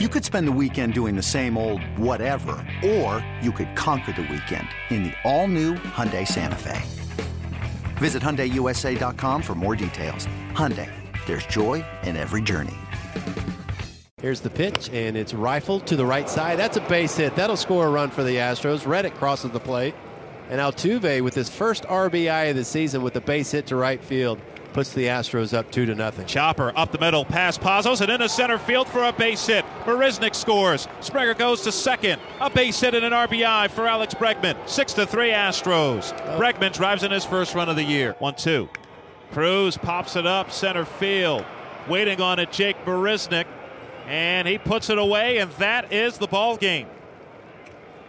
You could spend the weekend doing the same old whatever, or you could conquer the weekend in the all-new Hyundai Santa Fe. Visit HyundaiUSA.com for more details. Hyundai, there's joy in every journey. Here's the pitch, and it's rifled to the right side. That's a base hit. That'll score a run for the Astros. Reddick crosses the plate. And Altuve, with his first RBI of the season with a base hit to right field, puts the Astros up two to nothing. Chopper up the middle, past Pazos, and into center field for a base hit. Marisnick scores. Springer goes to second. A base hit and an RBI for Alex Bregman. Six to three Astros. Oh. Bregman drives in his first run of the year. One two. Cruz pops it up center field. Waiting on it, Jake Marisnick, and he puts it away, and that is the ball game.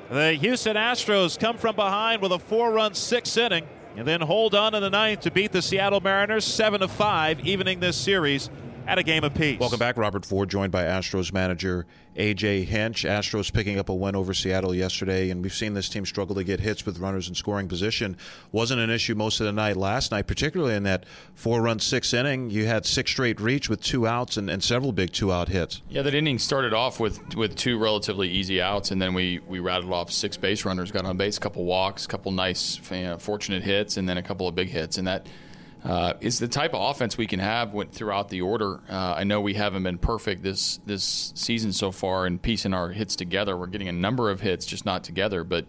The Houston Astros come from behind with a four-run sixth inning and then hold on in the ninth to beat the Seattle Mariners 7 to 5, evening this series at a game apiece. Welcome back, Robert Ford, joined by Astros manager AJ Hinch. Astros picking up a win over Seattle yesterday, and we've seen this team struggle to get hits with runners in scoring position. Wasn't an issue most of the night last night, particularly in that four-run sixth inning. You had six straight reach with two outs and, and several big two-out hits. Yeah, that inning started off with with two relatively easy outs, and then we we rattled off six base runners, got on base, a couple walks, a couple nice, you know, fortunate hits, and then a couple of big hits, and that uh, is the type of offense we can have went throughout the order. Uh, I know we haven't been perfect this this season so far in piecing our hits together. We're getting a number of hits, just not together. But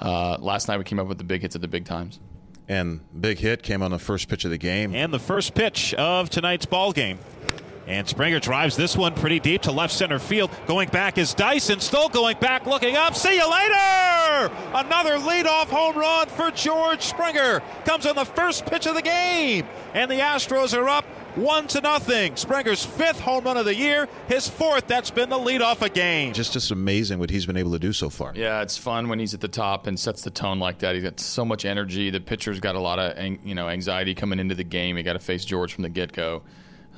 uh, last night we came up with the big hits at the big times. And big hit came on the first pitch of the game. And the first pitch of tonight's ball game. And Springer drives this one pretty deep to left center field. Going back is Dyson. Still going back, looking up. See you later! Another leadoff home run for George Springer. Comes on the first pitch of the game. And the Astros are up one to nothing. Springer's fifth home run of the year, his fourth. That's been the leadoff a game. Just just amazing what he's been able to do so far. Yeah, it's fun when he's at the top and sets the tone like that. He's got so much energy. The pitcher's got a lot of you know anxiety coming into the game. He got to face George from the get go.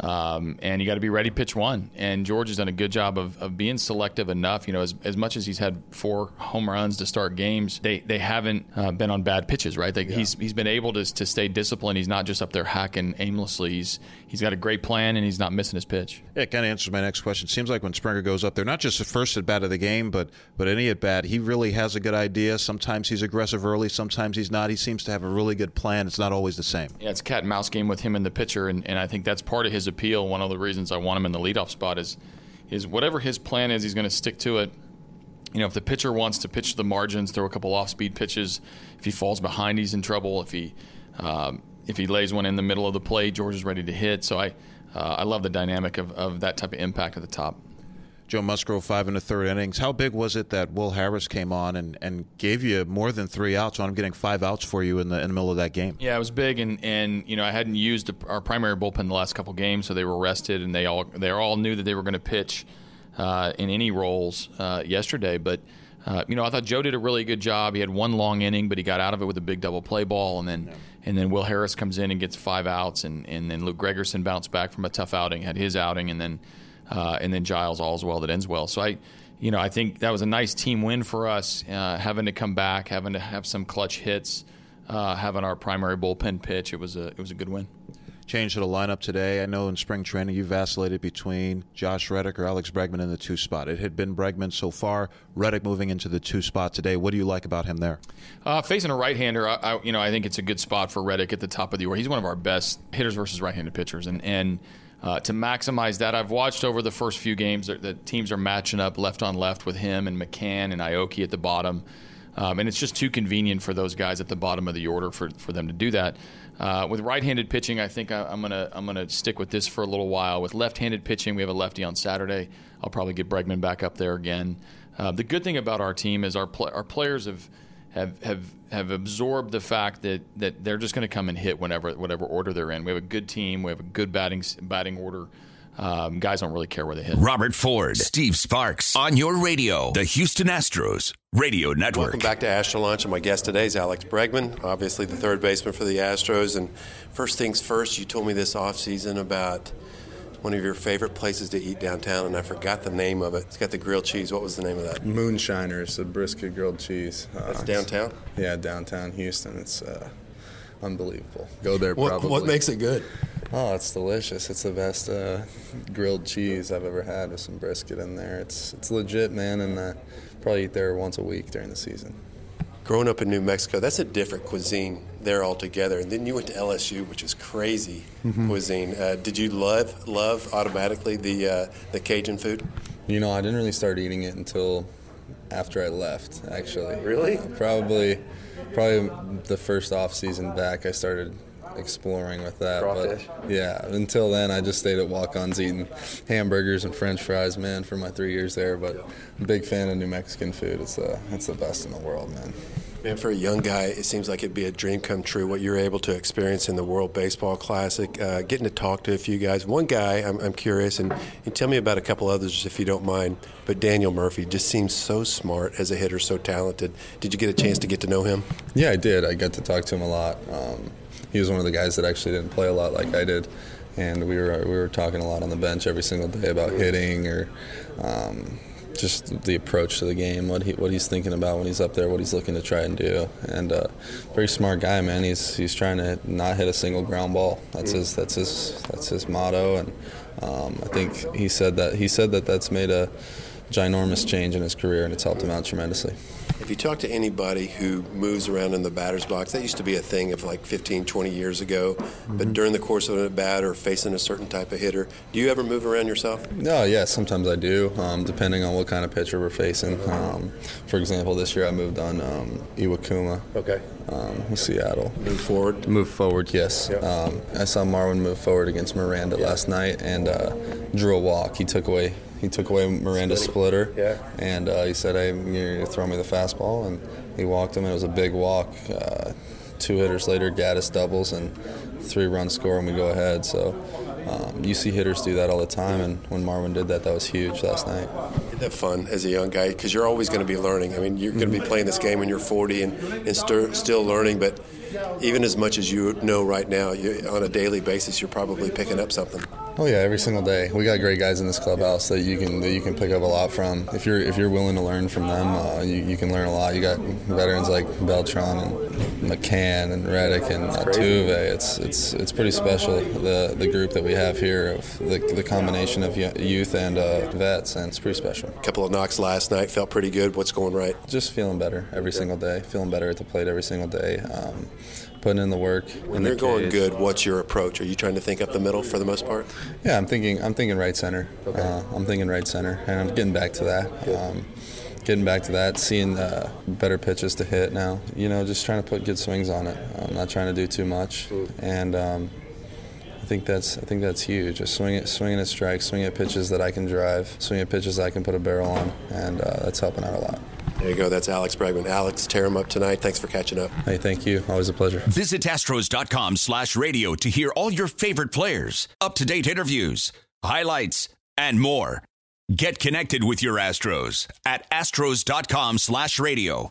Um, and you got to be ready pitch one. And George has done a good job of, of being selective enough. You know, as, as much as he's had four home runs to start games, they they haven't uh, been on bad pitches, right? They, yeah. He's he's been able to, to stay disciplined. He's not just up there hacking aimlessly. He's he's got a great plan and he's not missing his pitch. Yeah, it kind of answers my next question. Seems like when Springer goes up there, not just the first at bat of the game, but but any at bat, he really has a good idea. Sometimes he's aggressive early, sometimes he's not. He seems to have a really good plan. It's not always the same. Yeah, it's cat and mouse game with him and the pitcher, and, and I think that's part of his appeal. One of the reasons I want him in the leadoff spot is is whatever his plan is, he's going to stick to it. You know, if the pitcher wants to pitch the margins, throw a couple off-speed pitches. If he falls behind, he's in trouble. If he um, if he lays one in the middle of the plate, George is ready to hit. So I uh, I love the dynamic of, of that type of impact at the top. Joe Musgrove, five and a third innings. How big was it that Will Harris came on and, and gave you more than three outs? On him getting five outs for you in the in the middle of that game. Yeah, it was big, and, and you know I hadn't used our primary bullpen the last couple games, so they were rested, and they all they all knew that they were going to pitch uh, in any roles uh, yesterday. But uh, you know I thought Joe did a really good job. He had one long inning, but he got out of it with a big double play ball, and then. Yeah. And then Will Harris comes in and gets five outs, and, and then Luke Gregerson bounced back from a tough outing, had his outing, and then uh, and then Giles all's well that ends well. So I, you know, I think that was a nice team win for us, uh, having to come back, having to have some clutch hits, uh, having our primary bullpen pitch. It was a it was a good win. Change to the lineup today. I know in spring training you vacillated between Josh Reddick or Alex Bregman in the two spot. It had been Bregman so far. Reddick moving into the two spot today. What do you like about him there? Uh, facing a right-hander, I, I, you know, I think it's a good spot for Reddick at the top of the order. He's one of our best hitters versus right-handed pitchers, and and uh, to maximize that. I've watched over the first few games that the teams are matching up left on left with him and McCann and Aoki at the bottom. Um, and it's just too convenient for those guys at the bottom of the order for, for them to do that. Uh, with right-handed pitching, I think I, am gonna I'm gonna stick with this for a little while. With left-handed pitching, we have a lefty on Saturday. I'll probably get Bregman back up there again. Uh, the good thing about our team is our pl- our players have have have have absorbed the fact that that they're just going to come and hit whenever whatever order they're in. We have a good team. We have a good batting batting order. Um, guys don't really care where they hit. Robert Ford, Steve Sparks on your radio, the Houston Astros Radio Network. Welcome back to Astro Lunch, and my guest today is Alex Bregman, obviously the third baseman for the Astros. And first things first, you told me this offseason about one of your favorite places to eat downtown, and I forgot the name of it. It's got the grilled cheese. What was the name of that? Moonshiners, the brisket grilled cheese. Uh, That's downtown? Yeah, downtown Houston. It's uh, unbelievable. Go there what, what, makes it good? Oh, it's delicious. It's the best uh, grilled cheese I've ever had with some brisket in there. It's it's legit, man, and uh, probably eat there once a week during the season. Growing up in New Mexico, that's a different cuisine there altogether. And then you went to LSU, which is crazy Mhm. cuisine. Uh, did you love love automatically the uh, the Cajun food? You know, I didn't really start eating it until after I left. Actually, Really? Uh, probably, probably the first off season back, I started exploring with that. Crawfish? But yeah, until then, I just stayed at walk-ons eating hamburgers and French fries, man, for my three years there. But I'm a big fan of New Mexican food. It's the it's the best in the world, man. Man, for a young guy, it seems like it'd be a dream come true what you're able to experience in the World Baseball Classic. Uh, getting to talk to a few guys. One guy, I'm, I'm curious, and, and tell me about a couple others if you don't mind. But Daniel Murphy just seems so smart as a hitter, so talented. Did you get a chance to get to know him? Yeah, I did. I got to talk to him a lot. Um, he was one of the guys that actually didn't play a lot like I did, and we were we were talking a lot on the bench every single day about hitting or um, just the approach to the game, what he what he's thinking about when he's up there, what he's looking to try and do. And uh, very smart guy, man. He's he's trying to not hit a single ground ball. That's his that's his that's his motto. And um, I think he said that he said that that's made a ginormous change in his career, and it's helped him out tremendously. If you talk to anybody who moves around in the batter's box, that used to be a thing of like 15, 20 years ago. But during the course of a bat or facing a certain type of hitter, do you ever move around yourself? No, yeah, sometimes I do, um, depending on what kind of pitcher we're facing. Um, for example, this year I moved on um, Iwakuma. Okay. Um, with Seattle. Move forward. Move forward, yes. Um, I saw Marwin move forward against Miranda last night and uh, drew a walk. He took away he took away Miranda's splitter. Yeah. And uh, he said, "Hey, you're gonna throw me the fastball," and he walked him. And it was a big walk. Uh, two hitters later, Gattis doubles and three run score, and we go ahead. So. Um, you see hitters do that all the time, and when Marwin did that, that was huge last night. Isn't that fun as a young guy? Because you're always going to be learning. I mean, you're going to be playing this game when you're 40 and, and stir, still learning, but even as much as you know right now, you, on a daily basis, you're probably picking up something. Oh yeah, every single day. We got great guys in this clubhouse that you can that you can pick up a lot from. If you're if you're willing to learn from them, uh, you, you can learn a lot. You got veterans like Beltran and McCann and Reddick and Altuve. It's it's it's pretty special. The the group that we have here of the, the combination of youth and uh, vets, and it's pretty special. A couple of knocks last night felt pretty good. What's going right? Just feeling better every single day. Feeling better at the plate every single day. Um, putting in the work. When you're going good, what's your approach? Are you trying to think up the middle for the most part? Yeah, I'm thinking. I'm thinking right center. Uh, I'm thinking right center, and I'm getting back to that. Um, getting back to that, seeing uh, better pitches to hit now. You know, just trying to put good swings on it. I'm not trying to do too much, and um, I think that's I think that's huge. Just swing it, swinging at strikes, swinging at pitches that I can drive, swinging at pitches that I can put a barrel on, and uh, that's helping out a lot. There you go. That's Alex Bregman. Alex, tear him up tonight. Thanks for catching up. Hey, thank you. Always a pleasure. Visit Astros.com slash radio to hear all your favorite players, up to date interviews, highlights, and more. Get connected with your Astros at Astros.com slash radio.